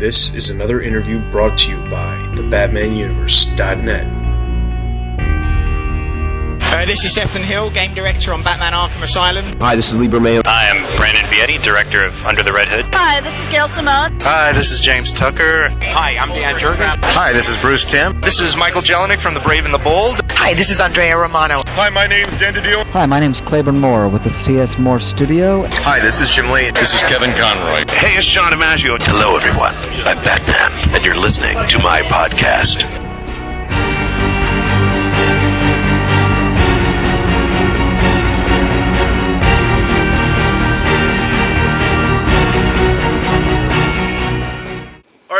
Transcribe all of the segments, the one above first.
This is another interview brought to you by thebatmanuniverse.net. Uh, this is Sefton Hill, game director on Batman Arkham Asylum. Hi, this is Libra Mayo. Hi, I'm Brandon Vietti, director of Under the Red Hood. Hi, this is Gail Simone. Hi, this is James Tucker. Hi, I'm Dan Jurgens. Hi, this is Bruce Timm. This is Michael Jelenic from The Brave and the Bold. Hi, this is Andrea Romano. Hi, my name's Dan DiDio. Hi, my name's Clayburn Moore with the CS Moore Studio. Hi, this is Jim Lee. This is Kevin Conroy. Hey, it's John DiMaggio. Hello, everyone. I'm Batman, and you're listening to my podcast.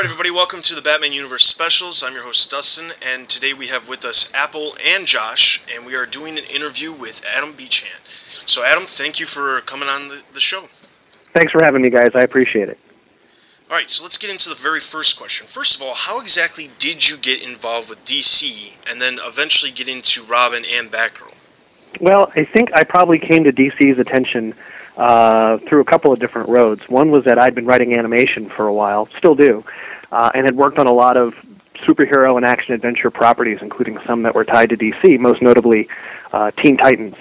Alright, everybody, welcome to the Batman Universe Specials. I'm your host, Dustin, and today we have with us Apple and Josh, and we are doing an interview with Adam Beechen. So, Adam, thank you for coming on the, the show. Thanks for having me, guys. I appreciate it. Alright, so let's get into the very first question. First of all, how exactly did you get involved with DC and then eventually get into Robin and Batgirl? Well, I think I probably came to DC's attention uh, through a couple of different roads. One was that I'd been writing animation for a while, still do, uh, and had worked on a lot of superhero and action adventure properties, including some that were tied to DC, most notably uh, Teen Titans.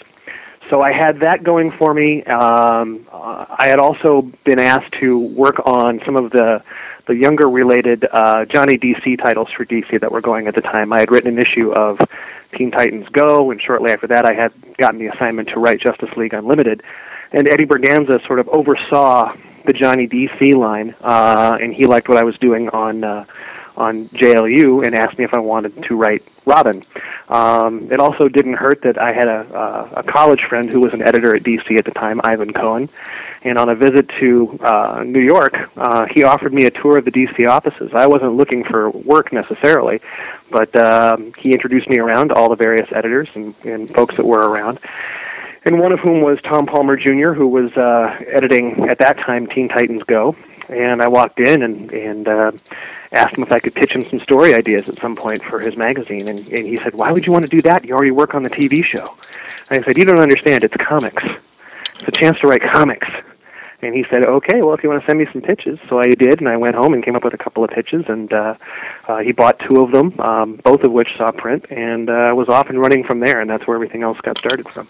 So I had that going for me. Um, uh, I had also been asked to work on some of the the younger related uh, Johnny DC titles for DC that were going at the time. I had written an issue of Teen Titans Go, and shortly after that, I had gotten the assignment to write Justice League Unlimited. And Eddie Berganza sort of oversaw the Johnny DC line, uh, and he liked what I was doing on uh, on JLU and asked me if I wanted to write Robin. Um, it also didn't hurt that I had a, uh, a college friend who was an editor at DC at the time, Ivan Cohen, and on a visit to uh, New York, uh, he offered me a tour of the DC offices. I wasn't looking for work necessarily, but um, he introduced me around to all the various editors and, and folks that were around and one of whom was Tom Palmer Jr., who was uh, editing at that time Teen Titans Go. And I walked in and and uh, asked him if I could pitch him some story ideas at some point for his magazine, and, and he said, "Why would you want to do that? You already work on the TV show." And I said, "You don't understand. It's comics. It's a chance to write comics." And he said, "Okay, well, if you want to send me some pitches." So I did, and I went home and came up with a couple of pitches, and uh, uh, he bought two of them, um, both of which saw print, and uh, was off and running from there. And that's where everything else got started from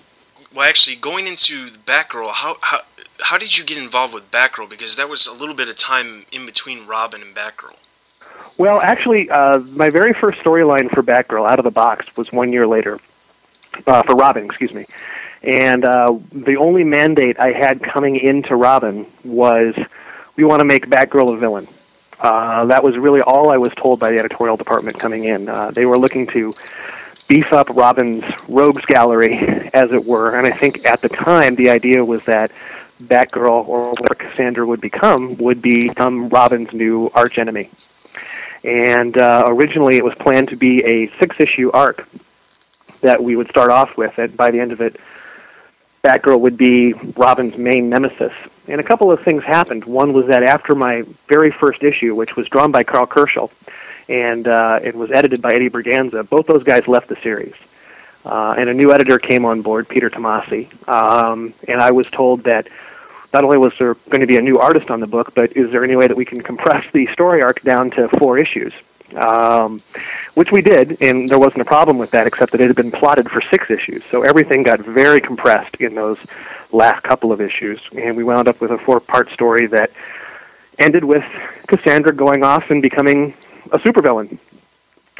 well, actually, going into Batgirl, how how how did you get involved with Batgirl? Because that was a little bit of time in between Robin and Batgirl. Well, actually, uh, my very first storyline for Batgirl out of the box was one year later. Uh, for Robin, excuse me. And uh, the only mandate I had coming into Robin was we want to make Batgirl a villain. Uh, that was really all I was told by the editorial department coming in. Uh, they were looking to beef up Robin's rogues gallery, as it were. And I think at the time the idea was that Batgirl, or whatever Cassandra would become, would become Robin's new archenemy. And uh, originally it was planned to be a six-issue arc that we would start off with, and by the end of it, Batgirl would be Robin's main nemesis. And a couple of things happened. One was that after my very first issue, which was drawn by Karl Kerschl, and uh, it was edited by Eddie Berganza. Both those guys left the series. Uh, and a new editor came on board, Peter Tomasi. Um, and I was told that not only was there going to be a new artist on the book, but is there any way that we can compress the story arc down to four issues? Um, which we did, and there wasn't a problem with that, except that it had been plotted for six issues. So everything got very compressed in those last couple of issues, and we wound up with a four-part story that ended with Cassandra going off and becoming a supervillain.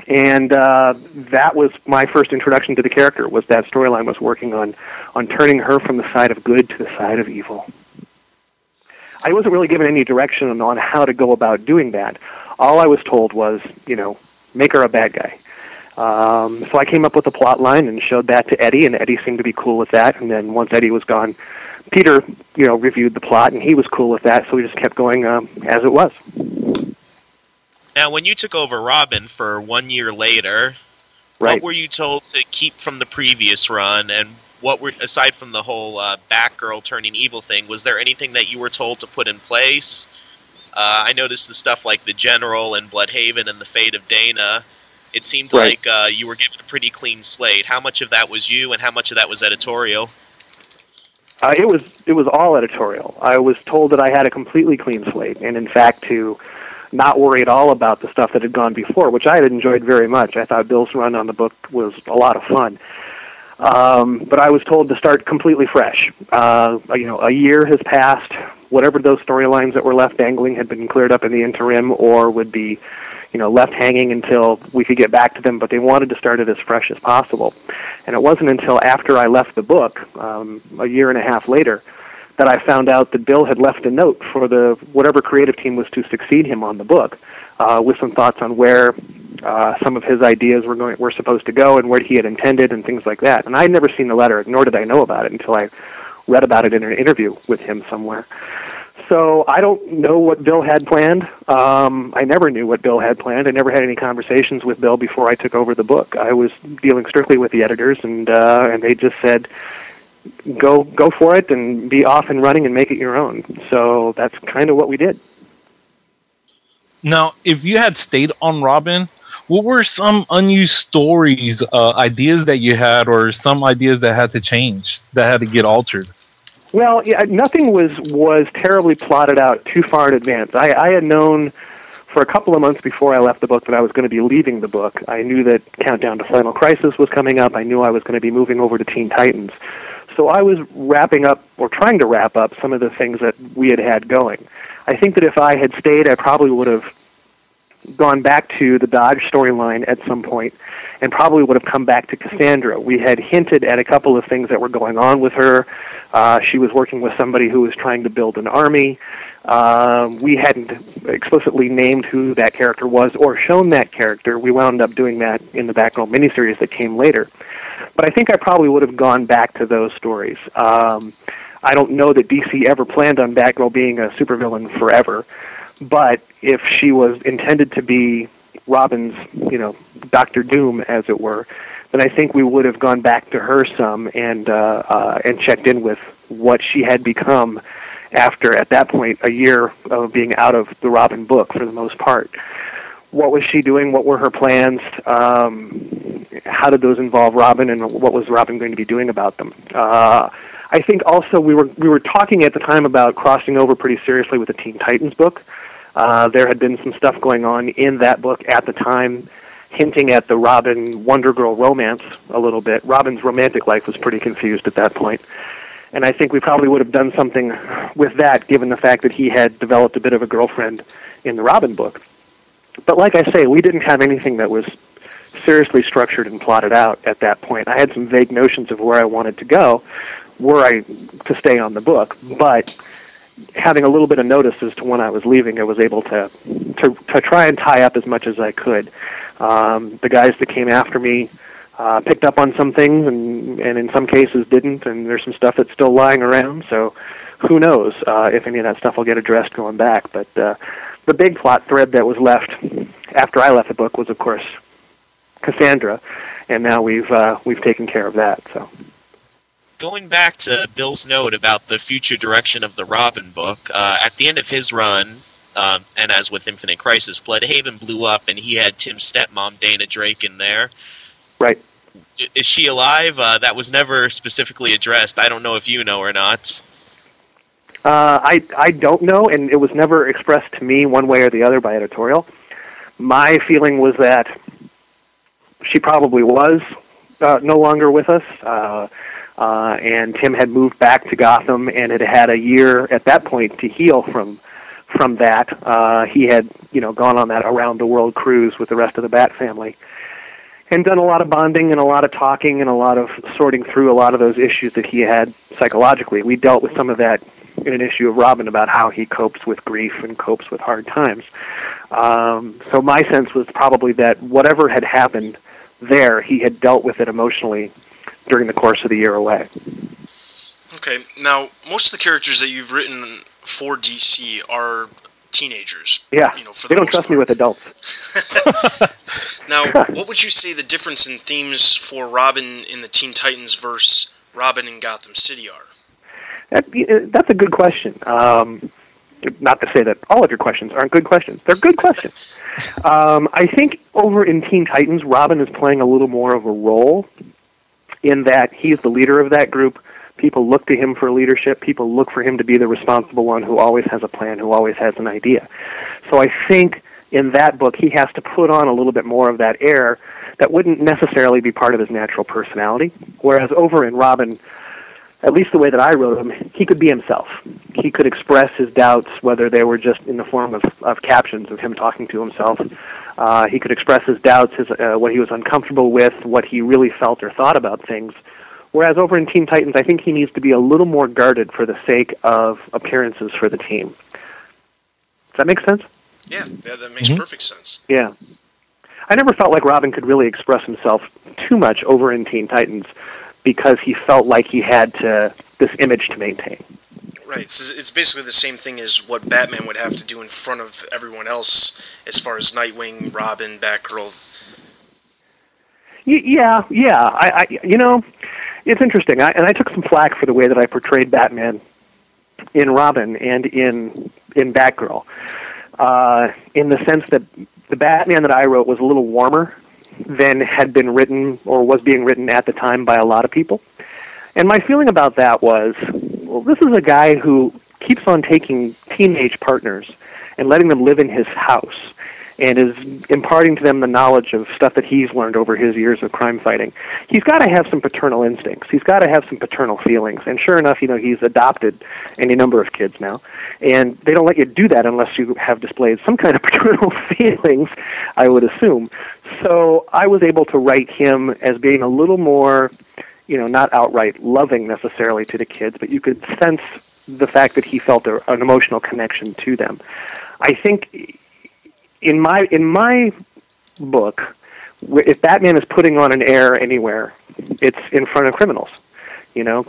And uh, that was my first introduction to the character. Was that storyline was working on on turning her from the side of good to the side of evil. I wasn't really given any direction on how to go about doing that. All I was told was, you know, make her a bad guy. Um, so I came up with a plot line and showed that to Eddie, and Eddie seemed to be cool with that. And then once Eddie was gone, Peter, you know, reviewed the plot, and he was cool with that. So we just kept going um, as it was. Now, when you took over Robin for one year later, right. what were you told to keep from the previous run, and what were aside from the whole uh, Batgirl turning evil thing? Was there anything that you were told to put in place? Uh, I noticed the stuff like the General and Blüdhaven and the fate of Dana. It seemed right. like uh, you were given a pretty clean slate. How much of that was you, and how much of that was editorial? Uh, it was it was all editorial. I was told that I had a completely clean slate, and in fact, to not worry at all about the stuff that had gone before, which I had enjoyed very much. I thought Bill's run on the book was a lot of fun. Um, but I was told to start completely fresh. Uh, you know, a year has passed. Whatever those storylines that were left dangling had been cleared up in the interim, or would be, you know, left hanging until we could get back to them. But they wanted to start it as fresh as possible. And it wasn't until after I left the book, um, a year and a half later, that I found out that Bill had left a note for the whatever creative team was to succeed him on the book, uh, with some thoughts on where uh, some of his ideas were going were supposed to go and where he had intended and things like that. And I had never seen the letter, nor did I know about it until I read about it in an interview with him somewhere. So I don't know what Bill had planned. Um, I never knew what Bill had planned. I never had any conversations with Bill before I took over the book. I was dealing strictly with the editors, and uh, and they just said, "Go go for it and be off and running and make it your own." So that's kind of what we did. Now, if you had stayed on Robin, what were some unused stories, uh, ideas that you had, or some ideas that had to change, that had to get altered? Well, yeah, nothing was was terribly plotted out too far in advance. I, I had known for a couple of months before I left the book that I was going to be leaving the book. I knew that Countdown to Final Crisis was coming up. I knew I was going to be moving over to Teen Titans. So I was wrapping up or trying to wrap up some of the things that we had had going. I think that if I had stayed, I probably would have gone back to the Dodge storyline at some point and probably would have come back to Cassandra. We had hinted at a couple of things that were going on with her. Uh, she was working with somebody who was trying to build an army. Uh, we hadn't explicitly named who that character was or shown that character. We wound up doing that in the Batgirl miniseries that came later. But I think I probably would have gone back to those stories. Um, I don't know that DC ever planned on Batgirl being a supervillain forever. But if she was intended to be Robin's, you know, Doctor Doom, as it were, then I think we would have gone back to her some and uh, uh, and checked in with what she had become after, at that point, a year of being out of the Robin book for the most part. What was she doing? What were her plans? Um, how did those involve Robin, and what was Robin going to be doing about them? Uh, I think also we were we were talking at the time about crossing over pretty seriously with the Teen Titans book. Uh, there had been some stuff going on in that book at the time, hinting at the Robin Wonder Girl romance a little bit. Robin's romantic life was pretty confused at that point. And I think we probably would have done something with that given the fact that he had developed a bit of a girlfriend in the Robin book. But like I say, we didn't have anything that was seriously structured and plotted out at that point. I had some vague notions of where I wanted to go, were I to stay on the book, but having a little bit of notice as to when I was leaving, I was able to to, to try and tie up as much as I could. Um, the guys that came after me uh, picked up on some things, and and in some cases didn't. And there's some stuff that's still lying around. So who knows uh, if any of that stuff will get addressed going back. But uh, the big plot thread that was left after I left the book was, of course, Cassandra, and now we've uh, we've taken care of that. So going back to Bill's note about the future direction of the Robin book, uh, at the end of his run, um, and as with Infinite Crisis, Blüdhaven blew up, and he had Tim's stepmom, Dana Drake, in there. Right. Is she alive? Uh, that was never specifically addressed. I don't know if you know or not. Uh, I I don't know, and it was never expressed to me one way or the other by editorial. My feeling was that she probably was uh, no longer with us. Uh, uh, and Tim had moved back to Gotham and had had a year at that point to heal from from that. Uh, he had you know gone on that around the world cruise with the rest of the Bat family, and done a lot of bonding and a lot of talking and a lot of sorting through a lot of those issues that he had psychologically. We dealt with some of that in an issue of Robin about how he copes with grief and copes with hard times. Um, so my sense was probably that whatever had happened there, he had dealt with it emotionally during the course of the year away. Okay, now most of the characters that you've written for DC are teenagers. Yeah, you know, for they the don't trust part. me with adults. Now, what would you say the difference in themes for Robin in the Teen Titans versus Robin in Gotham City are? That, uh, that's a good question. Um, not to say that all of your questions aren't good questions. They're good questions. Um, I think over in Teen Titans, Robin is playing a little more of a role in that he's the leader of that group. People look to him for leadership. People look for him to be the responsible one who always has a plan, who always has an idea. So I think in that book he has to put on a little bit more of that air that wouldn't necessarily be part of his natural personality. Whereas over in Robin, at least the way that I wrote him, he could be himself. He could express his doubts, whether they were just in the form of, of captions of him talking to himself. Uh, he could express his doubts, his, uh, what he was uncomfortable with, what he really felt or thought about things. Whereas over in Teen Titans, I think he needs to be a little more guarded for the sake of appearances for the team. Does that make sense? Yeah, that, that makes perfect sense. Yeah. I never felt like Robin could really express himself too much over in Teen Titans because he felt like he had to this image to maintain. Right. It's, it's basically the same thing as what Batman would have to do in front of everyone else as far as Nightwing, Robin, Batgirl. Y- yeah, yeah. I, I, you know, it's interesting. I, and I took some flack for the way that I portrayed Batman in Robin and in in Batgirl, uh, in the sense that the Batman that I wrote was a little warmer than had been written or was being written at the time by a lot of people. And my feeling about that was, well, this is a guy who keeps on taking teenage partners and letting them live in his house and is imparting to them the knowledge of stuff that he's learned over his years of crime fighting. He's got to have some paternal instincts. He's got to have some paternal feelings. And sure enough, you know, he's adopted any number of kids now. And they don't let you do that unless you have displayed some kind of paternal feelings, I would assume. So I was able to write him as being a little more, you know, not outright loving necessarily to the kids, but you could sense the fact that he felt a, an emotional connection to them. I think in my in my book, if Batman is putting on an air anywhere, it's in front of criminals. You know,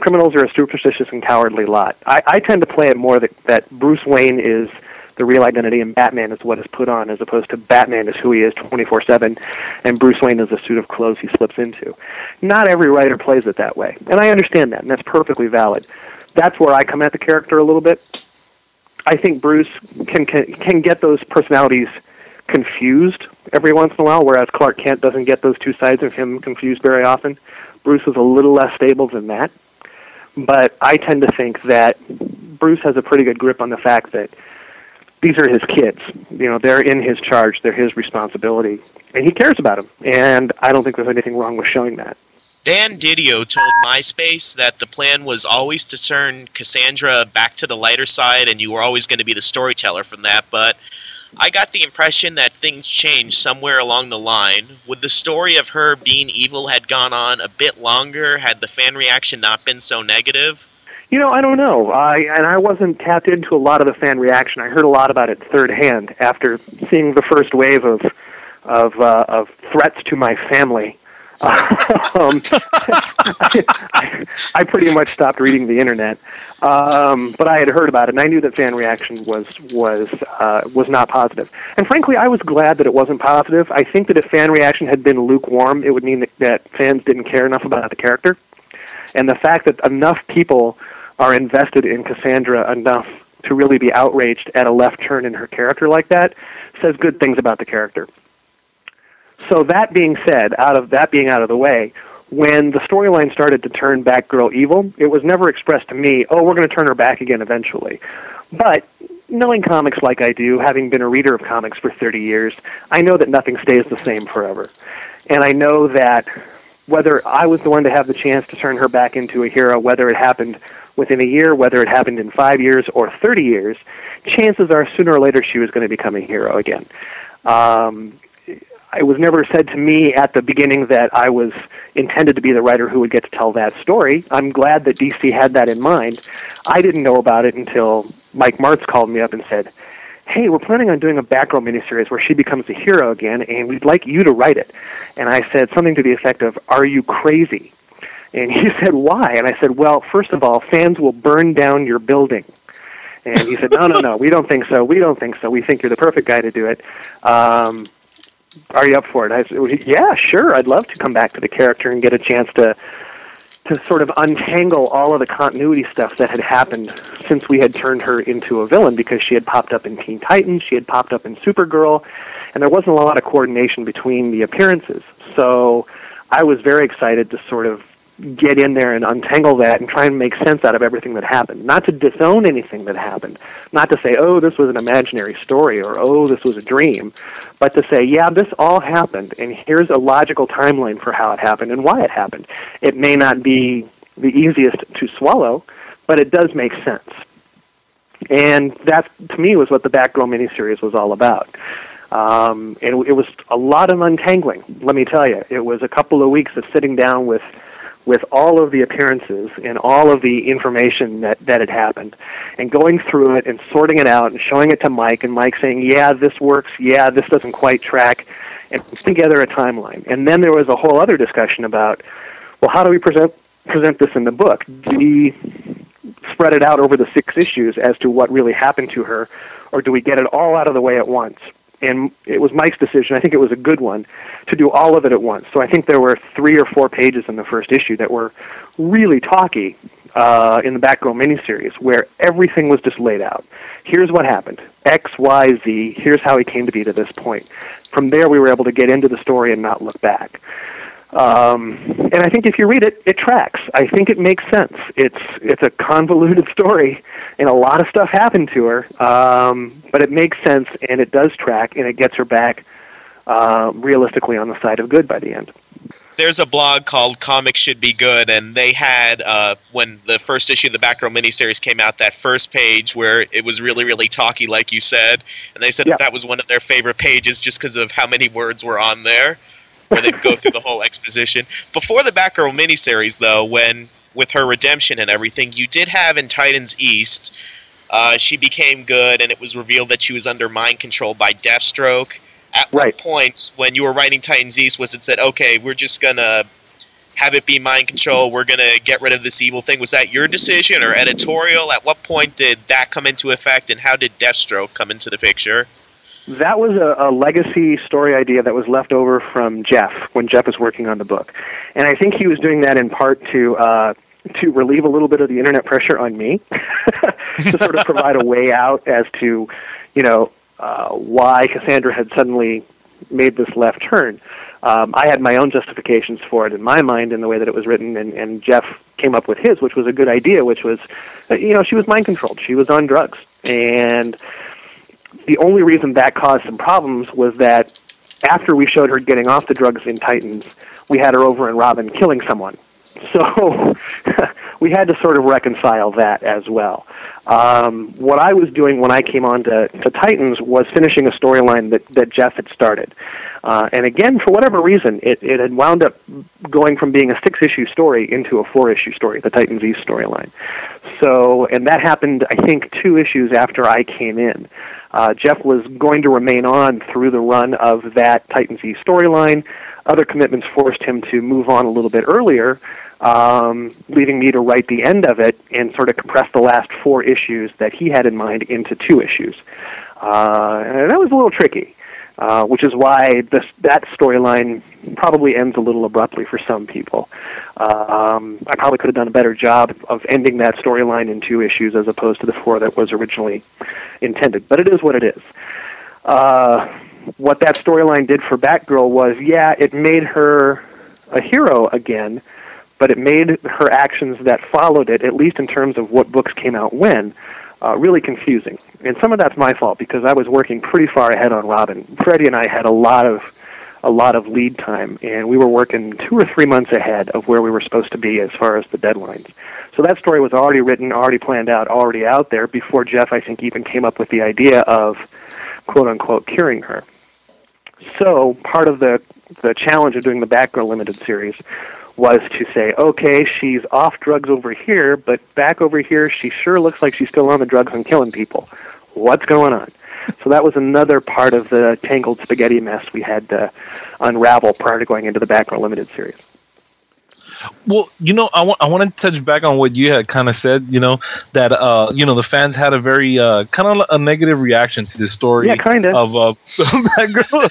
criminals are a superstitious and cowardly lot. I, I tend to play it more that, that Bruce Wayne is the real identity and Batman is what is put on, as opposed to Batman is who he is 24 7, and Bruce Wayne is a suit of clothes he slips into. Not every writer plays it that way, and I understand that, and that's perfectly valid. That's where I come at the character a little bit. I think Bruce can can, can get those personalities confused every once in a while, whereas Clark Kent doesn't get those two sides of him confused very often. Bruce is a little less stable than that. But I tend to think that Bruce has a pretty good grip on the fact that these are his kids. You know, they're in his charge, they're his responsibility, and he cares about them. And I don't think there's anything wrong with showing that. Dan Didio told MySpace that the plan was always to turn Cassandra back to the lighter side and you were always going to be the storyteller from that, but I got the impression that things changed somewhere along the line. Would the story of her being evil had gone on a bit longer had the fan reaction not been so negative? You know, I don't know. I and I wasn't tapped into a lot of the fan reaction. I heard a lot about it third hand after seeing the first wave of of uh, of threats to my family. um, I, I pretty much stopped reading the internet, um, but I had heard about it, and I knew that fan reaction was was uh, was not positive. And frankly, I was glad that it wasn't positive. I think that if fan reaction had been lukewarm, it would mean that, that fans didn't care enough about the character. And the fact that enough people are invested in Cassandra enough to really be outraged at a left turn in her character like that says good things about the character. So that being said, out of that being out of the way, when the storyline started to turn Batgirl evil, it was never expressed to me, "Oh, we're going to turn her back again eventually." But knowing comics like I do, having been a reader of comics for 30 years, I know that nothing stays the same forever. And I know that whether I was the one to have the chance to turn her back into a hero, whether it happened within a year, whether it happened in five years or 30 years, chances are sooner or later she was going to become a hero again. Um, it was never said to me at the beginning that I was intended to be the writer who would get to tell that story. I'm glad that DC had that in mind. I didn't know about it until Mike Marts called me up and said, hey, we're planning on doing a Batgirl miniseries where she becomes a hero again, and we'd like you to write it. And I said something to the effect of, are you crazy? And he said, why? And I said, well, first of all, fans will burn down your building. And he said, no, no, no, we don't think so. We don't think so. We think you're the perfect guy to do it. Um, are you up for it? I said, yeah, sure. I'd love to come back to the character and get a chance to to sort of untangle all of the continuity stuff that had happened since we had turned her into a villain because she had popped up in Teen Titans, she had popped up in Supergirl, and there wasn't a lot of coordination between the appearances. So I was very excited to sort of get in there and untangle that and try and make sense out of everything that happened. Not to disown anything that happened, not to say, oh, this was an imaginary story or oh, this was a dream, but to say, yeah, this all happened, and here's a logical timeline for how it happened and why it happened. It may not be the easiest to swallow, but it does make sense. And that, to me, was what the Batgirl miniseries was all about. Um, and it was a lot of untangling, let me tell you. It was a couple of weeks of sitting down with with all of the appearances and all of the information that, that had happened and going through it and sorting it out and showing it to Mike and Mike saying, yeah, this works, yeah, this doesn't quite track, and putting together a timeline. And then there was a whole other discussion about, well, how do we present, present this in the book? Do we spread it out over the six issues as to what really happened to her, or do we get it all out of the way at once? And it was Mike's decision. I think it was a good one to do all of it at once. So I think there were three or four pages in the first issue that were really talky uh, in the Batgirl miniseries, where everything was just laid out. Here's what happened: X, Y, Z. Here's how he came to be to this point. From there, we were able to get into the story and not look back. Um, and I think if you read it, it tracks. I think it makes sense. It's it's a convoluted story, and a lot of stuff happened to her. Um, but it makes sense, and it does track, and it gets her back uh, realistically on the side of good by the end. There's a blog called Comics Should Be Good, and they had uh, when the first issue of the Batgirl miniseries came out, that first page where it was really, really talky, like you said, and they said that, that was one of their favorite pages just because of how many words were on there where they go through the whole exposition. Before the Batgirl miniseries, though, when with her redemption and everything, you did have in Titans East, uh, she became good, and it was revealed that she was under mind control by Deathstroke. At right. what point, when you were writing Titans East, was it said, okay, we're just gonna have it be mind control. We're gonna get rid of this evil thing. Was that your decision or editorial? At what point did that come into effect, and how did Deathstroke come into the picture? That was a, a legacy story idea that was left over from Geoff when Geoff was working on the book, and I think he was doing that in part to uh, to relieve a little bit of the internet pressure on me, to sort of provide a way out as to, you know, uh, why Cassandra had suddenly made this left turn. Um, I had my own justifications for it in my mind in the way that it was written, and, and Geoff came up with his, which was a good idea, which was, uh, you know, she was mind controlled. She was on drugs. And the only reason that caused some problems was that after we showed her getting off the drugs in Titans, we had her over in Robin killing someone. So we had to sort of reconcile that as well. Um, what I was doing when I came on to, to Titans was finishing a storyline that, that Geoff had started. Uh, and again, for whatever reason, it, it had wound up going from being a six issue story into a four issue story, the Titans East storyline. So, and that happened, I think, two issues after I came in. Uh, Geoff was going to remain on through the run of that Titans East storyline. Other commitments forced him to move on a little bit earlier, um, leaving me to write the end of it and sort of compress the last four issues that he had in mind into two issues. Uh, and that was a little tricky, uh, which is why this, that storyline probably ends a little abruptly for some people. Um, I probably could have done a better job of ending that storyline in two issues as opposed to the four that was originally intended. But it is what it is. Uh, what that storyline did for Batgirl was, yeah, it made her a hero again, but it made her actions that followed it, at least in terms of what books came out when, uh, really confusing. And some of that's my fault because I was working pretty far ahead on Robin. Freddie and I had a lot of a lot of lead time, and we were working two or three months ahead of where we were supposed to be as far as the deadlines. So that story was already written, already planned out, already out there before Geoff, I think, even came up with the idea of quote unquote curing her. So part of the the challenge of doing the Batgirl limited series was to say, okay, she's off drugs over here, but back over here, she sure looks like she's still on the drugs and killing people. What's going on? So that was another part of the tangled spaghetti mess we had to unravel prior to going into the Batgirl limited series. Well, you know, I want I want to touch back on what you had kind of said. You know that uh, you know the fans had a very uh, kind of a negative reaction to the story. Yeah, kind of. Of uh, Batgirl,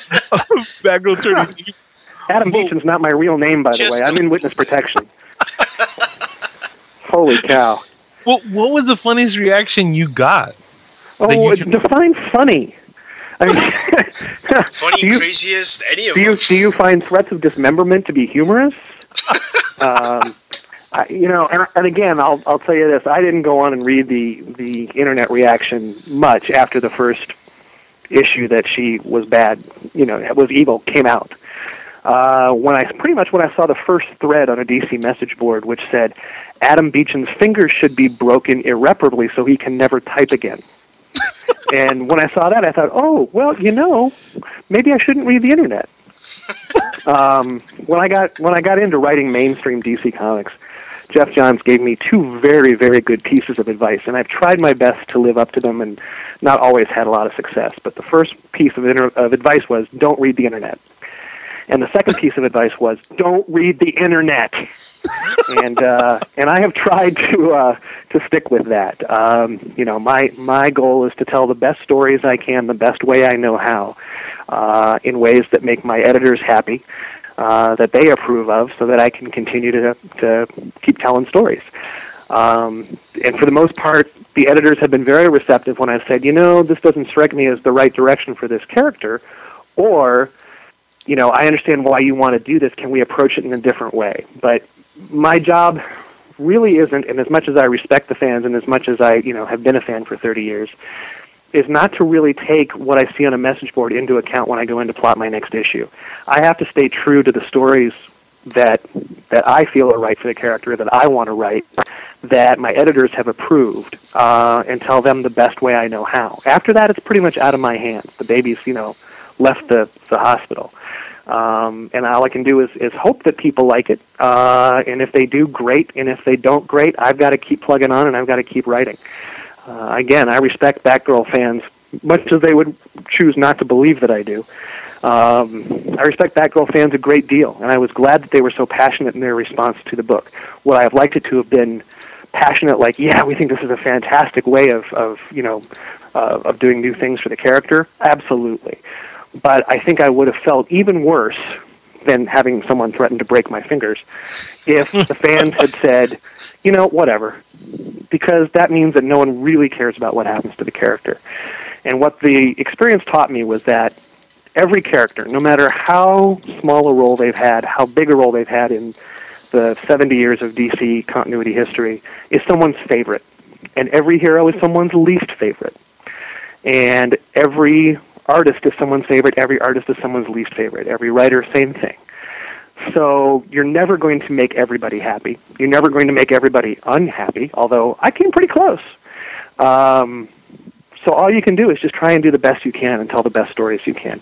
Batgirl turning. Adam well, Beechen's not my real name, by the way. I'm in witness protection. Holy cow! Well, what was the funniest reaction you got? Oh, you... define funny. I mean, funny, you, craziest, any of do. You, do you find threats of dismemberment to be humorous? um, I, you know, and, and again, I'll I'll tell you this: I didn't go on and read the the internet reaction much after the first issue that she was bad, you know, was evil came out. Uh, when I pretty much when I saw the first thread on a DC message board, which said Adam Beechen's fingers should be broken irreparably so he can never type again. and when I saw that, I thought, oh, well, you know, maybe I shouldn't read the internet. um, when I got when I got into writing mainstream DC comics, Geoff Johns gave me two very very good pieces of advice, and I've tried my best to live up to them, and not always had a lot of success. But the first piece of, inter- of advice was don't read the internet, and the second piece of advice was don't read the internet. and uh, and I have tried to uh, to stick with that. Um, you know, my my goal is to tell the best stories I can, the best way I know how, uh, in ways that make my editors happy, uh, that they approve of, so that I can continue to to keep telling stories. Um, and for the most part, the editors have been very receptive when I've said, you know, this doesn't strike me as the right direction for this character, or you know, I understand why you want to do this. Can we approach it in a different way? But my job really isn't, and as much as I respect the fans, and as much as I, you know, have been a fan for 30 years, is not to really take what I see on a message board into account when I go in to plot my next issue. I have to stay true to the stories that that I feel are right for the character that I want to write, that my editors have approved, uh, and tell them the best way I know how. After that, it's pretty much out of my hands. The baby's, you know, left the the hospital. Um, and all I can do is, is hope that people like it. Uh, and if they do, great. And if they don't, great. I've got to keep plugging on and I've got to keep writing. Uh, again, I respect Batgirl fans much as they would choose not to believe that I do. Um, I respect Batgirl fans a great deal, and I was glad that they were so passionate in their response to the book. Would I have liked it to have been passionate, like, yeah, we think this is a fantastic way of, of you know, uh, of doing new things for the character? Absolutely. But I think I would have felt even worse than having someone threaten to break my fingers if the fans had said, you know, whatever, because that means that no one really cares about what happens to the character. And what the experience taught me was that every character, no matter how small a role they've had, how big a role they've had in the 70 years of DC continuity history, is someone's favorite. And every hero is someone's least favorite. And every artist is someone's favorite, every artist is someone's least favorite. Every writer, same thing. So you're never going to make everybody happy. You're never going to make everybody unhappy, although I came pretty close. Um, so all you can do is just try and do the best you can and tell the best stories you can.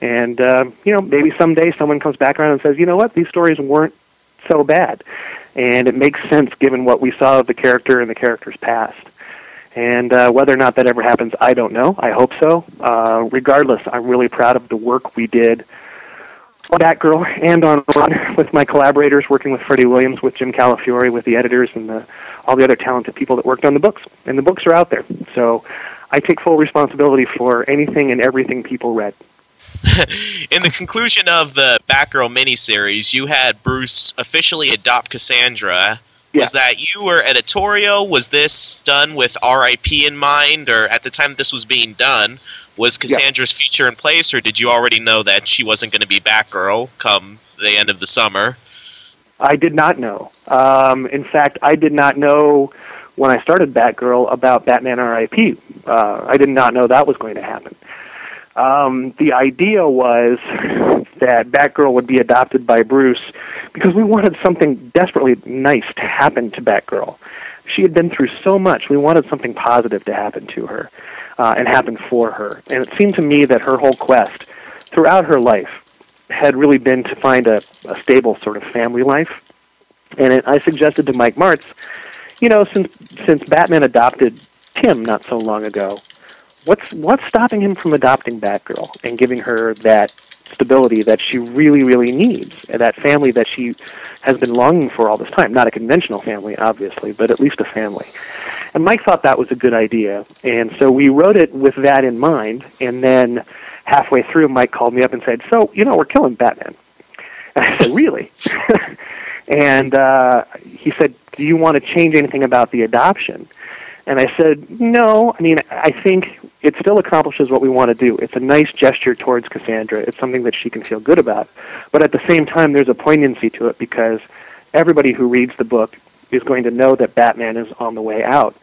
And uh, you know, maybe someday someone comes back around and says, you know what, these stories weren't so bad, and it makes sense given what we saw of the character and the character's past. And uh, whether or not that ever happens, I don't know. I hope so. Uh, regardless, I'm really proud of the work we did on Batgirl and on Run with my collaborators, working with Freddie Williams, with Jim Calafiore, with the editors, and the, all the other talented people that worked on the books. And the books are out there. So I take full responsibility for anything and everything people read. In the conclusion of the Batgirl miniseries, you had Bruce officially adopt Cassandra was that you were editorial? Was this done with RIP in mind, or at the time this was being done, was Cassandra's yeah. future in place, or did you already know that she wasn't going to be Batgirl come the end of the summer? I did not know. Um, in fact, I did not know when I started Batgirl about Batman RIP. Uh, I did not know that was going to happen. Um, the idea was that Batgirl would be adopted by Bruce because we wanted something desperately nice to happen to Batgirl. She had been through so much. We wanted something positive to happen to her uh, and happen for her. And it seemed to me that her whole quest throughout her life had really been to find a, a stable sort of family life. And it, I suggested to Mike Marts, you know, since since Batman adopted Tim not so long ago, what's what's stopping him from adopting Batgirl and giving her that stability that she really, really needs, and that family that she has been longing for all this time. Not a conventional family, obviously, but at least a family. And Mike thought that was a good idea, and so we wrote it with that in mind. And then halfway through, Mike called me up and said, "So, you know, we're killing Batman." And I said, "Really?" and uh, he said, "Do you want to change anything about the adoption?" And I said, "No. I mean, I think it still accomplishes what we want to do. It's a nice gesture towards Cassandra. It's something that she can feel good about. But at the same time, there's a poignancy to it because everybody who reads the book is going to know that Batman is on the way out.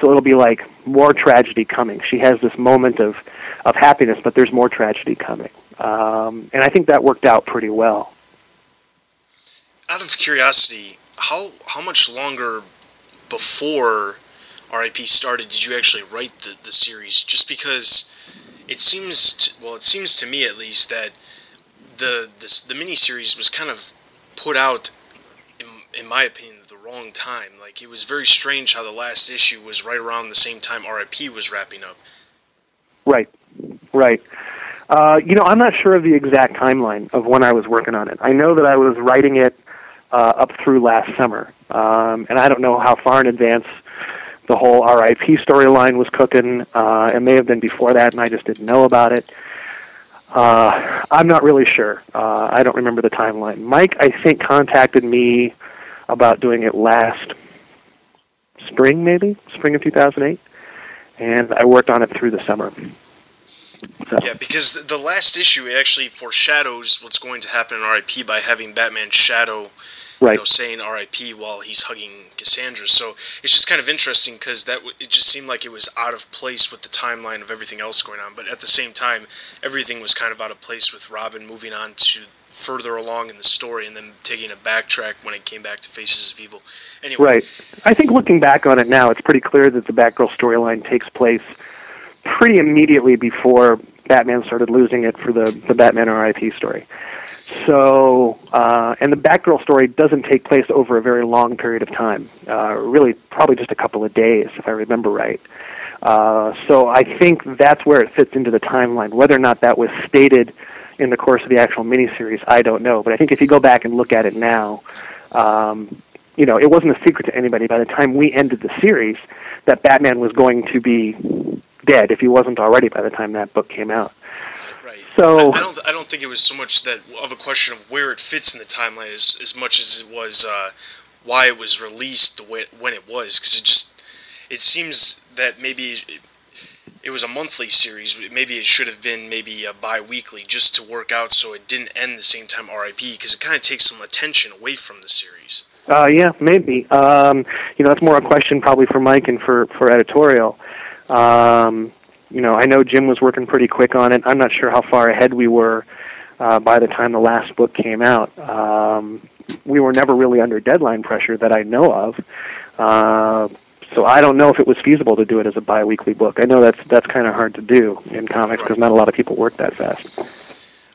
So it'll be like more tragedy coming. She has this moment of, of happiness, but there's more tragedy coming. Um, and I think that worked out pretty well. Out of curiosity, how how much longer before RIP started did you actually write the, the series? Just because it seems to, well, it seems to me at least that the this, the miniseries was kind of put out, in, in my opinion, at the wrong time. Like it was very strange how the last issue was right around the same time RIP was wrapping up. Right, right. Uh, you know, I'm not sure of the exact timeline of when I was working on it. I know that I was writing it uh, up through last summer, um, and I don't know how far in advance the whole RIP storyline was cooking. Uh, it may have been before that, and I just didn't know about it. Uh, I'm not really sure. Uh, I don't remember the timeline. Mike, I think, contacted me about doing it last spring, maybe spring of 2008, and I worked on it through the summer. So. Yeah, because the last issue actually foreshadows what's going to happen in RIP by having Batman shadow, right. you know, saying RIP while he's hugging Cassandra. So it's just kind of interesting because that w- it just seemed like it was out of place with the timeline of everything else going on. But at the same time, everything was kind of out of place with Robin moving on to further along in the story and then taking a backtrack when it came back to Faces of Evil. Anyway, right. I think looking back on it now, it's pretty clear that the Batgirl storyline takes place pretty immediately before Batman started losing it for the the Batman RIP story. So, uh, and the Batgirl story doesn't take place over a very long period of time. Uh, really, probably just a couple of days, if I remember right. Uh, so I think that's where it fits into the timeline. Whether or not that was stated in the course of the actual miniseries, I don't know. But I think if you go back and look at it now, um, you know, it wasn't a secret to anybody by the time we ended the series that Batman was going to be dead if he wasn't already by the time that book came out. So I, I don't. I don't think it was so much that of a question of where it fits in the timeline as as much as it was uh, why it was released the way when it was because it just it seems that maybe. It, it was a monthly series. Maybe it should have been maybe a bi-weekly just to work out so it didn't end the same time RIP because it kind of takes some attention away from the series. Uh, yeah, maybe. Um, you know, that's more a question probably for Mike and for for editorial. Um, you know, I know Jim was working pretty quick on it. I'm not sure how far ahead we were uh, by the time the last book came out. Um, we were never really under deadline pressure that I know of. Uh, so I don't know if it was feasible to do it as a biweekly book. I know that's that's kind of hard to do in comics because not a lot of people work that fast.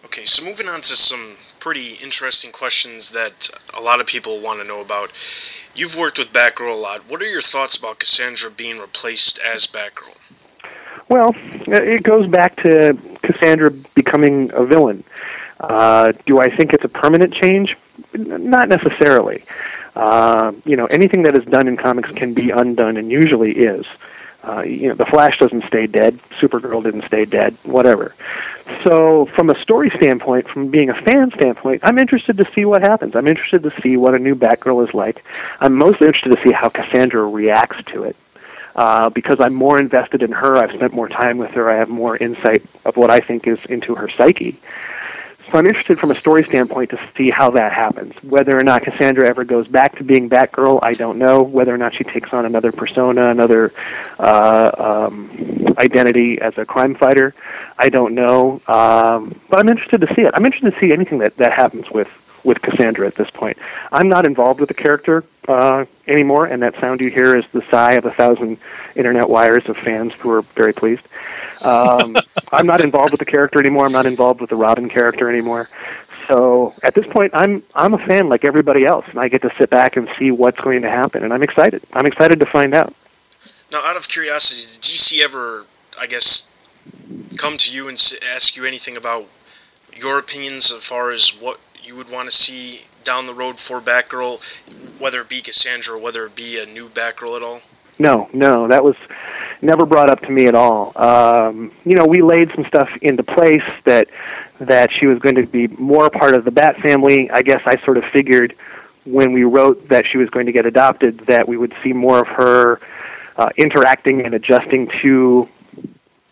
Okay, so moving on to some pretty interesting questions that a lot of people want to know about. You've worked with Batgirl a lot. What are your thoughts about Cassandra being replaced as Batgirl? Well, it goes back to Cassandra becoming a villain. Uh, do I think it's a permanent change? Not necessarily. Uh, you know, anything that is done in comics can be undone, and usually is. Uh, you know, the Flash doesn't stay dead. Supergirl didn't stay dead. Whatever. So, from a story standpoint, from being a fan standpoint, I'm interested to see what happens. I'm interested to see what a new Batgirl is like. I'm most interested to see how Cassandra reacts to it. Uh, because I'm more invested in her, I've spent more time with her, I have more insight of what I think is into her psyche. So I'm interested from a story standpoint to see how that happens. Whether or not Cassandra ever goes back to being Batgirl, I don't know. Whether or not she takes on another persona, another uh, um, identity as a crime fighter, I don't know. Um, but I'm interested to see it. I'm interested to see anything that, that happens with, with Cassandra at this point. I'm not involved with the character uh, anymore, and that sound you hear is the sigh of a thousand internet wires of fans who are very pleased. Um, I'm not involved with the character anymore. I'm not involved with the Robin character anymore. So at this point, I'm I'm a fan like everybody else, and I get to sit back and see what's going to happen, and I'm excited. I'm excited to find out. Now, out of curiosity, did DC ever, I guess, come to you and ask you anything about your opinions as far as what you would want to see down the road for Batgirl, whether it be Cassandra or whether it be a new Batgirl at all? No, no, that was never brought up to me at all. Um, you know, we laid some stuff into place that that she was going to be more part of the Bat family. I guess I sort of figured when we wrote that she was going to get adopted that we would see more of her uh, interacting and adjusting to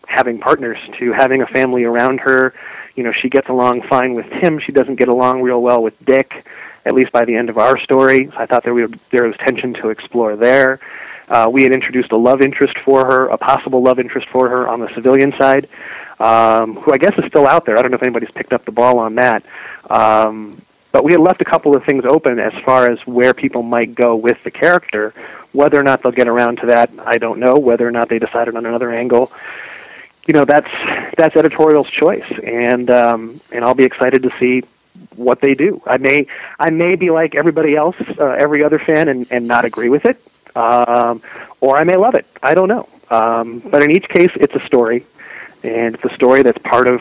having partners, to having a family around her. You know, she gets along fine with Tim. She doesn't get along real well with Dick at least by the end of our story. I thought there, would, there was tension to explore there. Uh, we had introduced a love interest for her, a possible love interest for her on the civilian side, um, who I guess is still out there. I don't know if anybody's picked up the ball on that. Um, but we had left a couple of things open as far as where people might go with the character. Whether or not they'll get around to that, I don't know. Whether or not they decided on another angle, you know, that's that's editorial's choice, and um, and I'll be excited to see what they do. I may I may be like everybody else, uh, every other fan, and, and not agree with it, um, or I may love it. I don't know. Um, but in each case, it's a story, and it's a story that's part of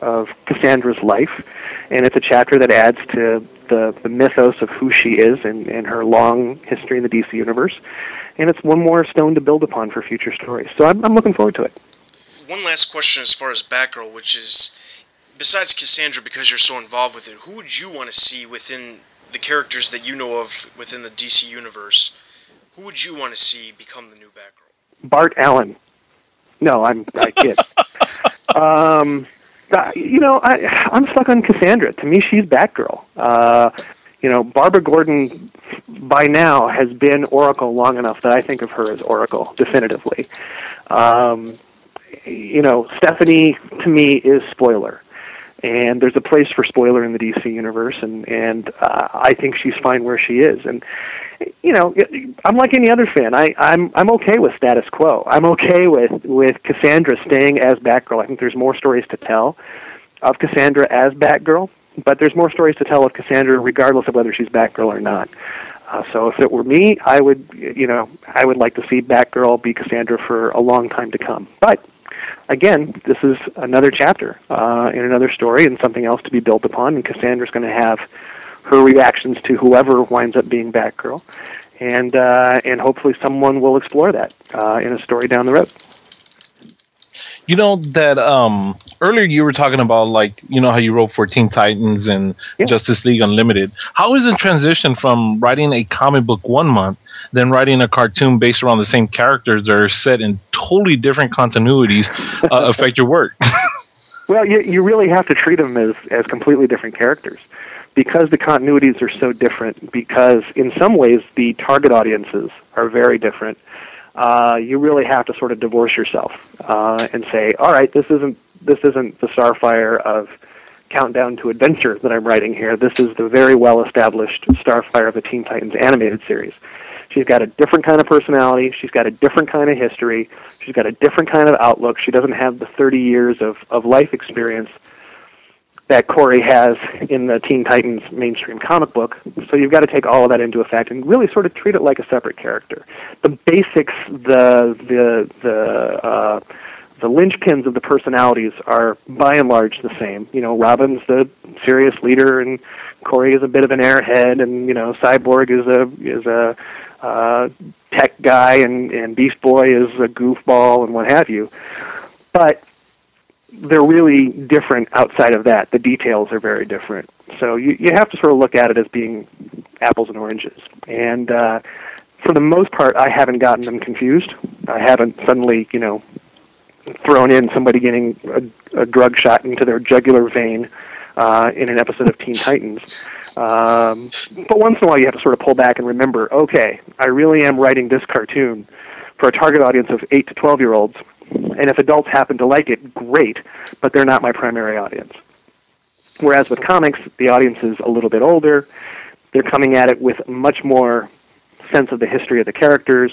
of Cassandra's life, and it's a chapter that adds to the, the mythos of who she is and, and her long history in the DC universe. And it's one more stone to build upon for future stories. So I'm, I'm looking forward to it. One last question as far as Batgirl, which is besides Cassandra, because you're so involved with it, who would you want to see within the characters that you know of within the DC universe? Who would you want to see become the new Batgirl? Bart Allen. No, I'm I kid. um, uh, you know, I, I'm stuck on Cassandra. To me, she's Batgirl. Uh, you know, Barbara Gordon by now has been Oracle long enough that I think of her as Oracle definitively. Um, you know, Stephanie to me is spoiler, and there's a place for spoiler in the DC universe, and and uh, I think she's fine where she is, and you know, I'm like any other fan. I, I'm I'm okay with status quo. I'm okay with with Cassandra staying as Batgirl. I think there's more stories to tell of Cassandra as Batgirl, but there's more stories to tell of Cassandra regardless of whether she's Batgirl or not. Uh, so if it were me, I would, you know, I would like to see Batgirl be Cassandra for a long time to come. But again, this is another chapter uh, in another story and something else to be built upon. And Cassandra's going to have her reactions to whoever winds up being Batgirl, and uh, and hopefully someone will explore that uh, in a story down the road. You know that um, earlier you were talking about like you know how you wrote for Teen Titans and yeah. Justice League Unlimited. How is the transition from writing a comic book one month then writing a cartoon based around the same characters that are set in totally different continuities uh, affect your work? well, you you really have to treat them as as completely different characters because the continuities are so different, because in some ways the target audiences are very different, uh, you really have to sort of divorce yourself uh, and say, all right, this isn't this isn't the Starfire of Countdown to Adventure that I'm writing here. This is the very well established Starfire of the Teen Titans animated series. She's got a different kind of personality. She's got a different kind of history. She's got a different kind of outlook. She doesn't have the 30 years of, of life experience that Kory has in the Teen Titans mainstream comic book. So you've got to take all of that into effect and really sort of treat it like a separate character. The basics, the the the uh, the linchpins of the personalities are by and large the same. You know, Robin's the serious leader, and Kory is a bit of an airhead, and you know, Cyborg is a is a uh, tech guy, and and Beast Boy is a goofball, and what have you. But they're really different outside of that. The details are very different. So you, you have to sort of look at it as being apples and oranges. And uh, for the most part, I haven't gotten them confused. I haven't suddenly, you know, thrown in somebody getting a, a drug shot into their jugular vein uh, in an episode of Teen Titans. Um, but once in a while, you have to sort of pull back and remember, okay, I really am writing this cartoon for a target audience of eight to twelve year olds and if adults happen to like it, great, but they're not my primary audience. Whereas with comics, the audience is a little bit older. They're coming at it with much more sense of the history of the characters,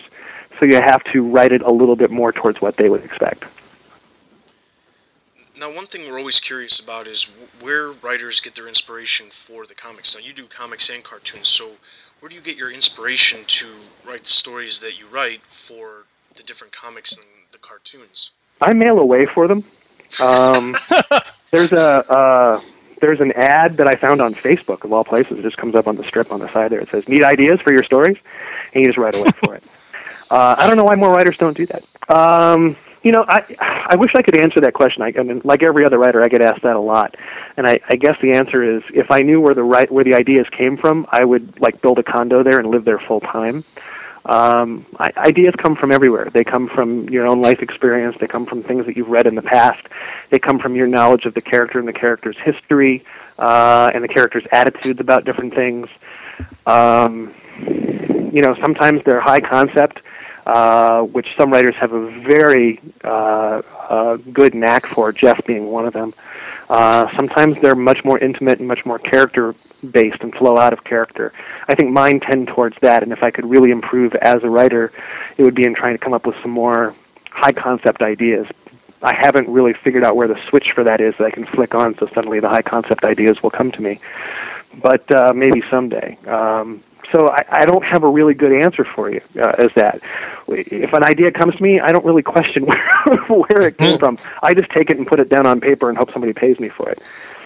so you have to write it a little bit more towards what they would expect. Now, one thing we're always curious about is where writers get their inspiration for the comics. Now, you do comics and cartoons, so where do you get your inspiration to write the stories that you write for the different comics and the cartoons? I mail away for them. Um, there's a uh, there's an ad that I found on Facebook of all places. It just comes up on the strip on the side there. It says "Need ideas for your stories," and you just write away for it. Uh, I don't know why more writers don't do that. Um, you know, I I wish I could answer that question. I, I mean, like every other writer, I get asked that a lot, and I, I guess the answer is if I knew where the right where the ideas came from, I would like build a condo there and live there full time. Um, ideas come from everywhere. They come from your own life experience. They come from things that you've read in the past. They come from your knowledge of the character and the character's history. uh, and the characters' attitudes about different things. Um, you know, sometimes they're high concept, uh, which some writers have a very uh, uh, good knack for. Geoff being one of them. Uh, sometimes they're much more intimate and much more character based and flow out of character. I think mine tend towards that, and if I could really improve as a writer, it would be in trying to come up with some more high concept ideas. I haven't really figured out where the switch for that is that I can flick on, so suddenly the high concept ideas will come to me. But uh, maybe someday. Um, so I, I don't have a really good answer for you uh, as that. If an idea comes to me, I don't really question where, where it came from. I just take it and put it down on paper and hope somebody pays me for it.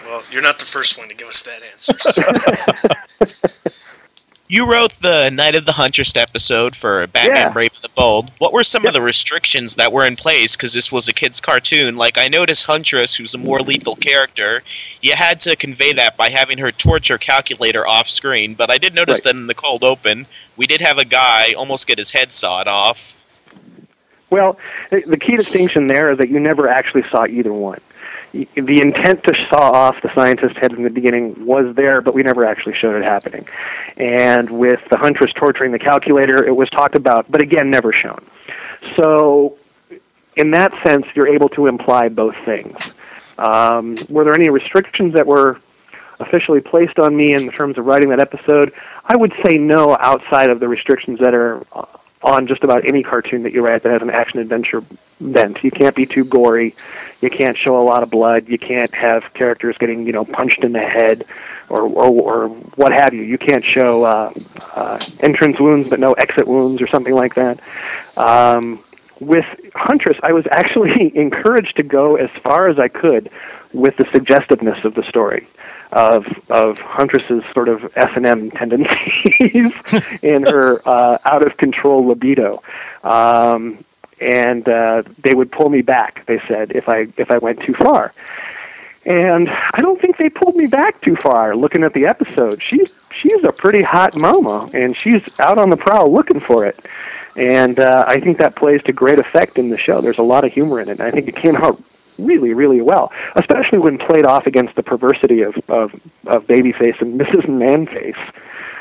Well, you're not the first one to give us that answer. You wrote the Night of the Huntress episode for Batman Yeah. Brave and the Bold. What were some of the restrictions that were in place? Because this was a kid's cartoon. Like, I noticed Huntress, who's a more lethal character, you had to convey that by having her torture calculator off screen. But I did notice Right. that in the cold open, we did have a guy almost get his head sawed off. Well, the key distinction there is that you never actually saw either one. The intent to saw off the scientist's head in the beginning was there, but we never actually showed it happening. And with the huntress torturing the calculator, it was talked about, but again, never shown. So, in that sense, you're able to imply both things. Um, were there any restrictions that were officially placed on me in terms of writing that episode? I would say no, outside of the restrictions that are on just about any cartoon that you write that has an action adventure bent. You can't be too gory. You can't show a lot of blood. You can't have characters getting you know punched in the head, or or, or what have you. You can't show uh, uh, entrance wounds but no exit wounds or something like that. Um, with Huntress, I was actually encouraged to go as far as I could with the suggestiveness of the story of of Huntress's sort of S and M tendencies and her uh, out of control libido. Um, and uh, they would pull me back. They said if I if I went too far, and I don't think they pulled me back too far. Looking at the episode, she's she's a pretty hot mama, and she's out on the prowl looking for it. And uh, I think that plays to great effect in the show. There's a lot of humor in it, and I think it came out really, really well, especially when played off against the perversity of of, of Babyface and Mrs. Manface,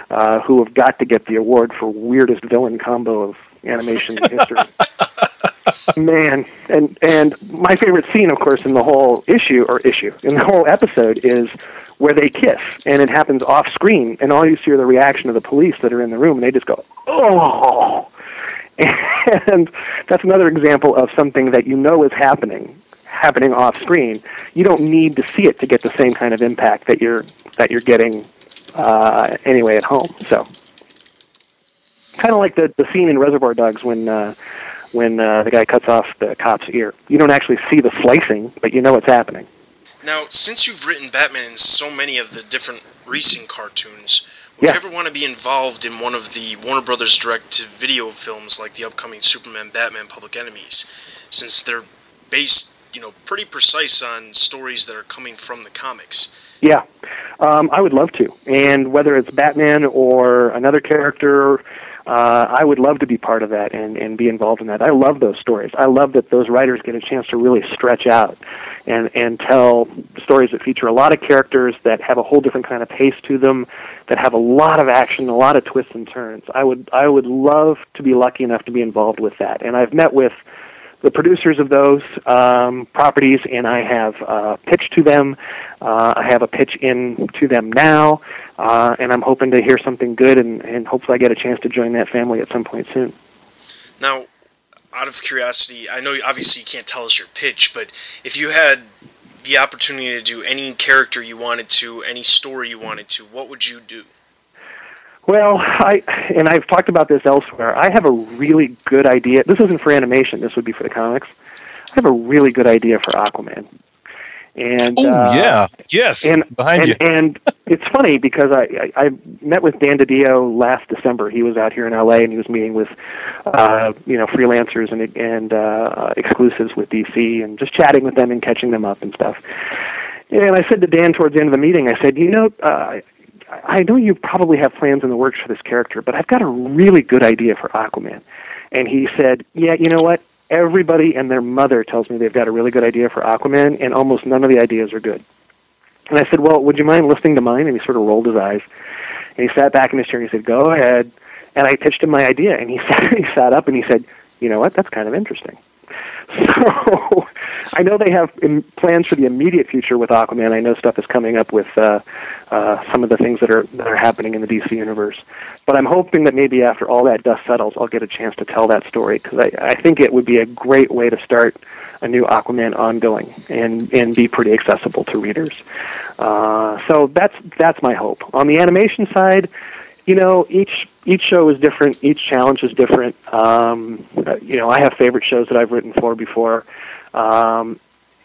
uh, who have got to get the award for weirdest villain combo of animation history. Man, and and my favorite scene, of course, in the whole issue or issue in the whole episode is where they kiss, and it happens off screen, and all you see are the reaction of the police that are in the room, and they just go, "Oh," and that's another example of something that you know is happening, happening off screen. You don't need to see it to get the same kind of impact that you're that you're getting uh, anyway at home. So, kind of like the the scene in Reservoir Dogs when. Uh, when uh, the guy cuts off the cop's ear. You don't actually see the slicing, but you know it's happening. now, since you've written Batman in so many of the different recent cartoons, would Yeah. you ever want to be involved in one of the Warner Brothers direct-to-video films like the upcoming Superman, Batman, Public Enemies, since they're based, you know, pretty precise on stories that are coming from the comics? Yeah, um, I would love to. And whether it's Batman or another character, uh, I would love to be part of that and, and be involved in that. I love those stories. I love that those writers get a chance to really stretch out and, and tell stories that feature a lot of characters that have a whole different kind of pace to them, that have a lot of action, a lot of twists and turns. I would I would love to be lucky enough to be involved with that. And I've met with the producers of those um, properties, and I have uh, pitched to them. Uh, I have a pitch in to them now, uh, and I'm hoping to hear something good, and, and hopefully I get a chance to join that family at some point soon. Now, out of curiosity, I know obviously you can't tell us your pitch, but if you had the opportunity to do any character you wanted to, any story you wanted to, what would you do? Well, I and I've talked about this elsewhere. I have a really good idea. This isn't for animation. This would be for the comics. I have a really good idea for Aquaman. And Oh uh, yeah, yes, and behind and, you. and it's funny because I, I I met with Dan DiDio last December. He was out here in LA and he was meeting with uh, you know freelancers and and uh, exclusives with DC and just chatting with them and catching them up and stuff. And I said to Dan towards the end of the meeting, I said, you know, uh, I know you probably have plans in the works for this character, but I've got a really good idea for Aquaman. And he said, yeah, you know what? Everybody and their mother tells me they've got a really good idea for Aquaman, and almost none of the ideas are good. And I said, well, would you mind listening to mine? And he sort of rolled his eyes. And he sat back in his chair and he said, go ahead. And I pitched him my idea. And he sat, he sat up and he said, you know what, that's kind of interesting. So I know they have plans for the immediate future with Aquaman. I know stuff is coming up with uh, uh, some of the things that are that are happening in the DC universe. But I'm hoping that maybe after all that dust settles, I'll get a chance to tell that story because I, I think it would be a great way to start a new Aquaman ongoing and and be pretty accessible to readers. Uh, so that's that's my hope. On the animation side, you know, each each show is different. Each challenge is different. Um, you know, I have favorite shows that I've written for before, um,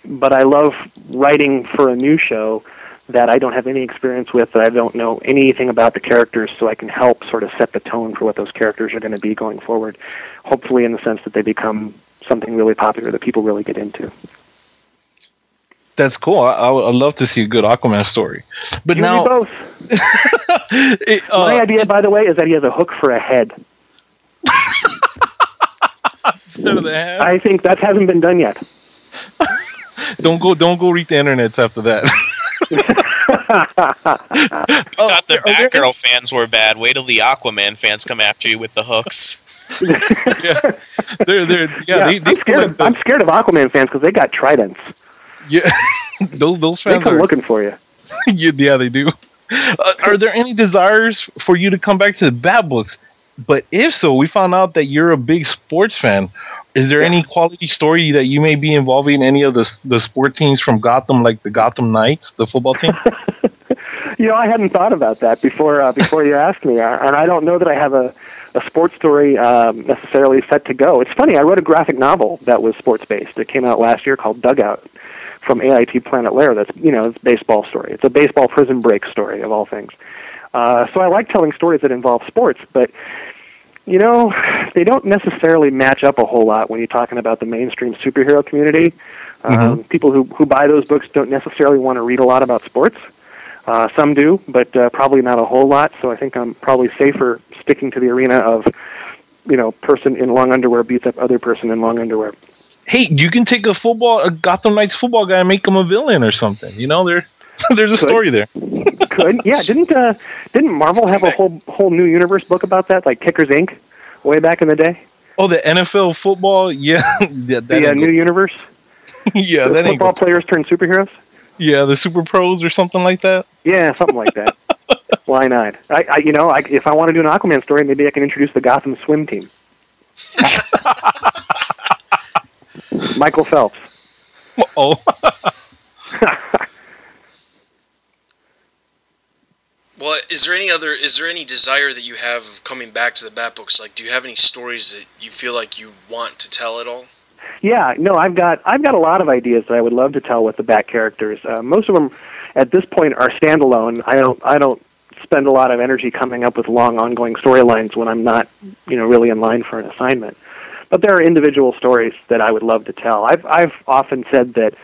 but I love writing for a new show that I don't have any experience with, that I don't know anything about the characters, so I can help sort of set the tone for what those characters are going to be going forward. Hopefully, in the sense that they become something really popular that people really get into. That's cool. I, I would love to see a good Aquaman story. But you now, both. it, uh, My idea, by the way, is that he has a hook for a head. instead of the hand, I think that hasn't been done yet. Don't go, don't go read the internets after that. We thought the Batgirl fans were bad. Wait till the Aquaman fans come after you with the hooks. yeah, they're, they're, yeah, Yeah, they, they I'm scared. Of, I'm scared of Aquaman fans because they got tridents. yeah, those those They fans come are looking for you. yeah, yeah, they do. Uh, are there any desires for you to come back to the Bat books? But if so, we found out that you're a big sports fan. Is there any quality story that you may be involving any of the the sport teams from Gotham, like the Gotham Knights, the football team? You know, I hadn't thought about that before uh, before you asked me, and I don't know that I have a a sports story um, necessarily set to go. It's funny. I wrote a graphic novel that was sports based. It came out last year called Dugout from AIT Planet Lar. That's you know, it's a baseball story. It's a baseball prison break story of all things. Uh, so I like telling stories that involve sports, but you know, they don't necessarily match up a whole lot when you're talking about the mainstream superhero community. Um, people who who buy those books don't necessarily want to read a lot about sports. Uh, some do, but uh, probably not a whole lot. So I think I'm probably safer sticking to the arena of, you know, person in long underwear beats up other person in long underwear. hey, you can take a football, a Gotham Knights football guy, and make him a villain or something. You know, there, there's a story there. Could yeah? Didn't uh, didn't Marvel have a whole whole new universe book about that, like Kickers Inc. way back in the day? Oh, the NFL football, yeah, yeah, that The uh, new universe. yeah, the that football players turn superheroes. yeah, the Super Pros or something like that. Yeah, something like that. Why not? I, I you know, I, if I want to do an Aquaman story, maybe I can introduce the Gotham swim team. Michael Phelps. Oh, Well, is there any other? Is there any desire that you have of coming back to the Bat books? Like, do you have any stories that you feel like you want to tell at all? Yeah, no, I've got I've got a lot of ideas that I would love to tell with the Bat characters. Uh, most of them, at this point, are standalone. I don't I don't spend a lot of energy coming up with long ongoing storylines when I'm not you know really in line for an assignment. But there are individual stories that I would love to tell. I've I've often said that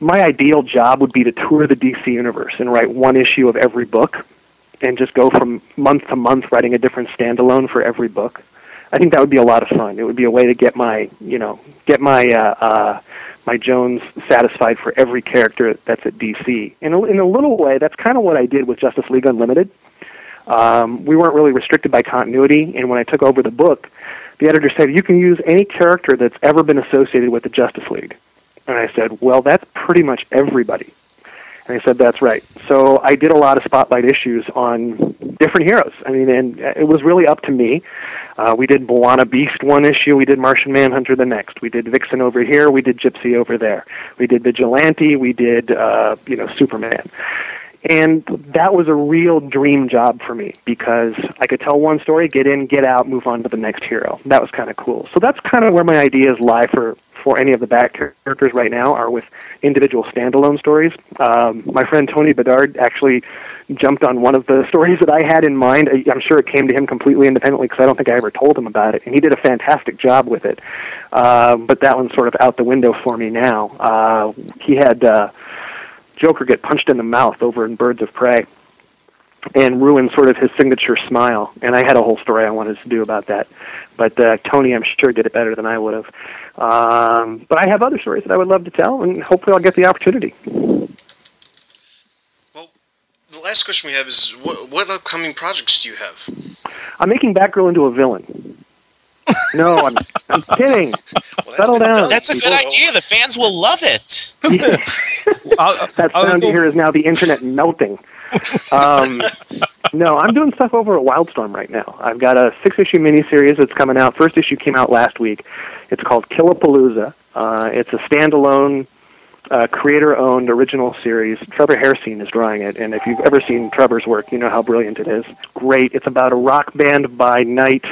my ideal job would be to tour the DC universe and write one issue of every book, and just go from month to month writing a different standalone for every book. I think that would be a lot of fun. It would be a way to get my, you know, get my uh, uh, my Jones satisfied for every character that's at DC. In a, in a little way, that's kind of what I did with Justice League Unlimited. Um, we weren't really restricted by continuity, and when I took over the book, the editor said you can use any character that's ever been associated with the Justice League. And I said, well, that's pretty much everybody. And he said, that's right. So I did a lot of spotlight issues on different heroes. I mean, and it was really up to me. Uh, we did B'wana Beast one issue. We did Martian Manhunter the next. We did Vixen over here. We did Gypsy over there. We did Vigilante. We did, uh, you know, Superman. And that was a real dream job for me because I could tell one story, get in, get out, move on to the next hero. That was kind of cool. So that's kind of where my ideas lie for for any of the back characters right now are with individual standalone stories. Um, my friend Tony Bedard actually jumped on one of the stories that I had in mind. I- I'm sure it came to him completely independently because I don't think I ever told him about it, and he did a fantastic job with it. Uh, but that one's sort of out the window for me now. Uh, he had uh, Joker get punched in the mouth over in Birds of Prey and ruin sort of his signature smile. And I had a whole story I wanted to do about that. But uh, Tony, I'm sure, did it better than I would have. Um, but I have other stories that I would love to tell, and hopefully I'll get the opportunity. Well, the last question we have is what, what upcoming projects do you have? I'm making Batgirl into a villain. No, I'm, I'm kidding. Well, Settle down. done, That's a good idea. The fans will love it. I'll- That sound you hear is now the internet melting. Um, no, I'm doing stuff over at Wildstorm right now. I've got a six-issue miniseries that's coming out. First issue came out last week. It's called Killapalooza. Uh, it's a standalone, uh, creator-owned original series. Trevor Hairsine is drawing it, and if you've ever seen Trevor's work, you know how brilliant it is. Great. It's about a rock band by night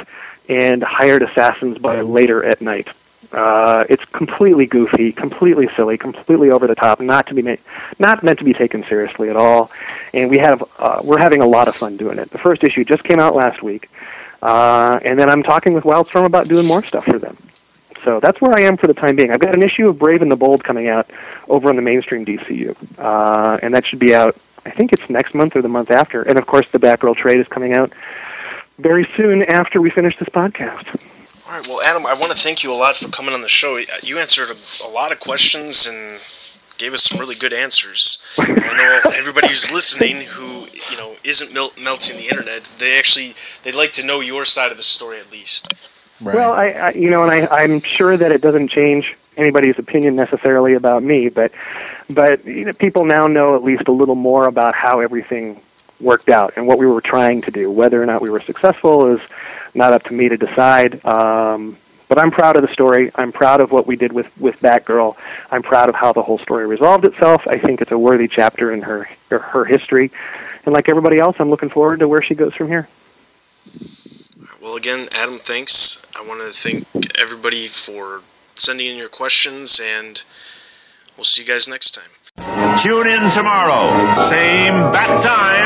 and hired assassins by later at night. Uh, it's completely goofy, completely silly, completely over the top, not to be ma- not meant to be taken seriously at all. And we have uh, we're having a lot of fun doing it. The first issue just came out last week, uh, and then I'm talking with Wildstorm about doing more stuff for them. So that's where I am for the time being. I've got an issue of Brave and the Bold coming out over on the mainstream DCU, uh, and that should be out. I think it's next month or the month after. And of course, the Batgirl trade is coming out very soon after we finish this podcast. All right. Well, Adam, I want to thank you a lot for coming on the show. Uh, you answered a, a lot of questions and gave us some really good answers. I know everybody who's listening who you know isn't mel- melting the internet, they actually they'd like to know your side of the story at least. Right. Well, I, I you know, and I, I'm sure that it doesn't change anybody's opinion necessarily about me, but but you know, people now know at least a little more about how everything worked out and what we were trying to do. Whether or not we were successful is not up to me to decide. Um, but I'm proud of the story. I'm proud of what we did with with Batgirl. I'm proud of how the whole story resolved itself. I think it's a worthy chapter in her her, her history. And like everybody else, I'm looking forward to where she goes from here. Well, again, Adam, thanks. I want to thank everybody for sending in your questions, and we'll see you guys next time. Tune in tomorrow. Same bat time,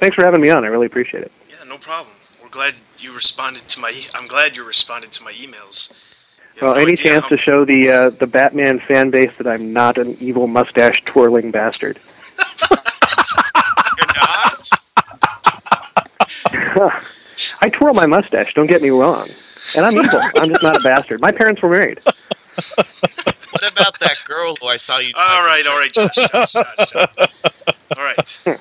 Thanks for having me on. I really appreciate it. Yeah, no problem. We're glad you responded to my. E- I'm glad you responded to my emails. Well, no any chance how- to show the uh, the Batman fan base that I'm not an evil mustache twirling bastard? You're not. I twirl my mustache. Don't get me wrong. And I'm evil. I'm just not a bastard. My parents were married. What about that girl who I saw you? All tried to right, all right, Josh, Josh, Josh, Josh. All right.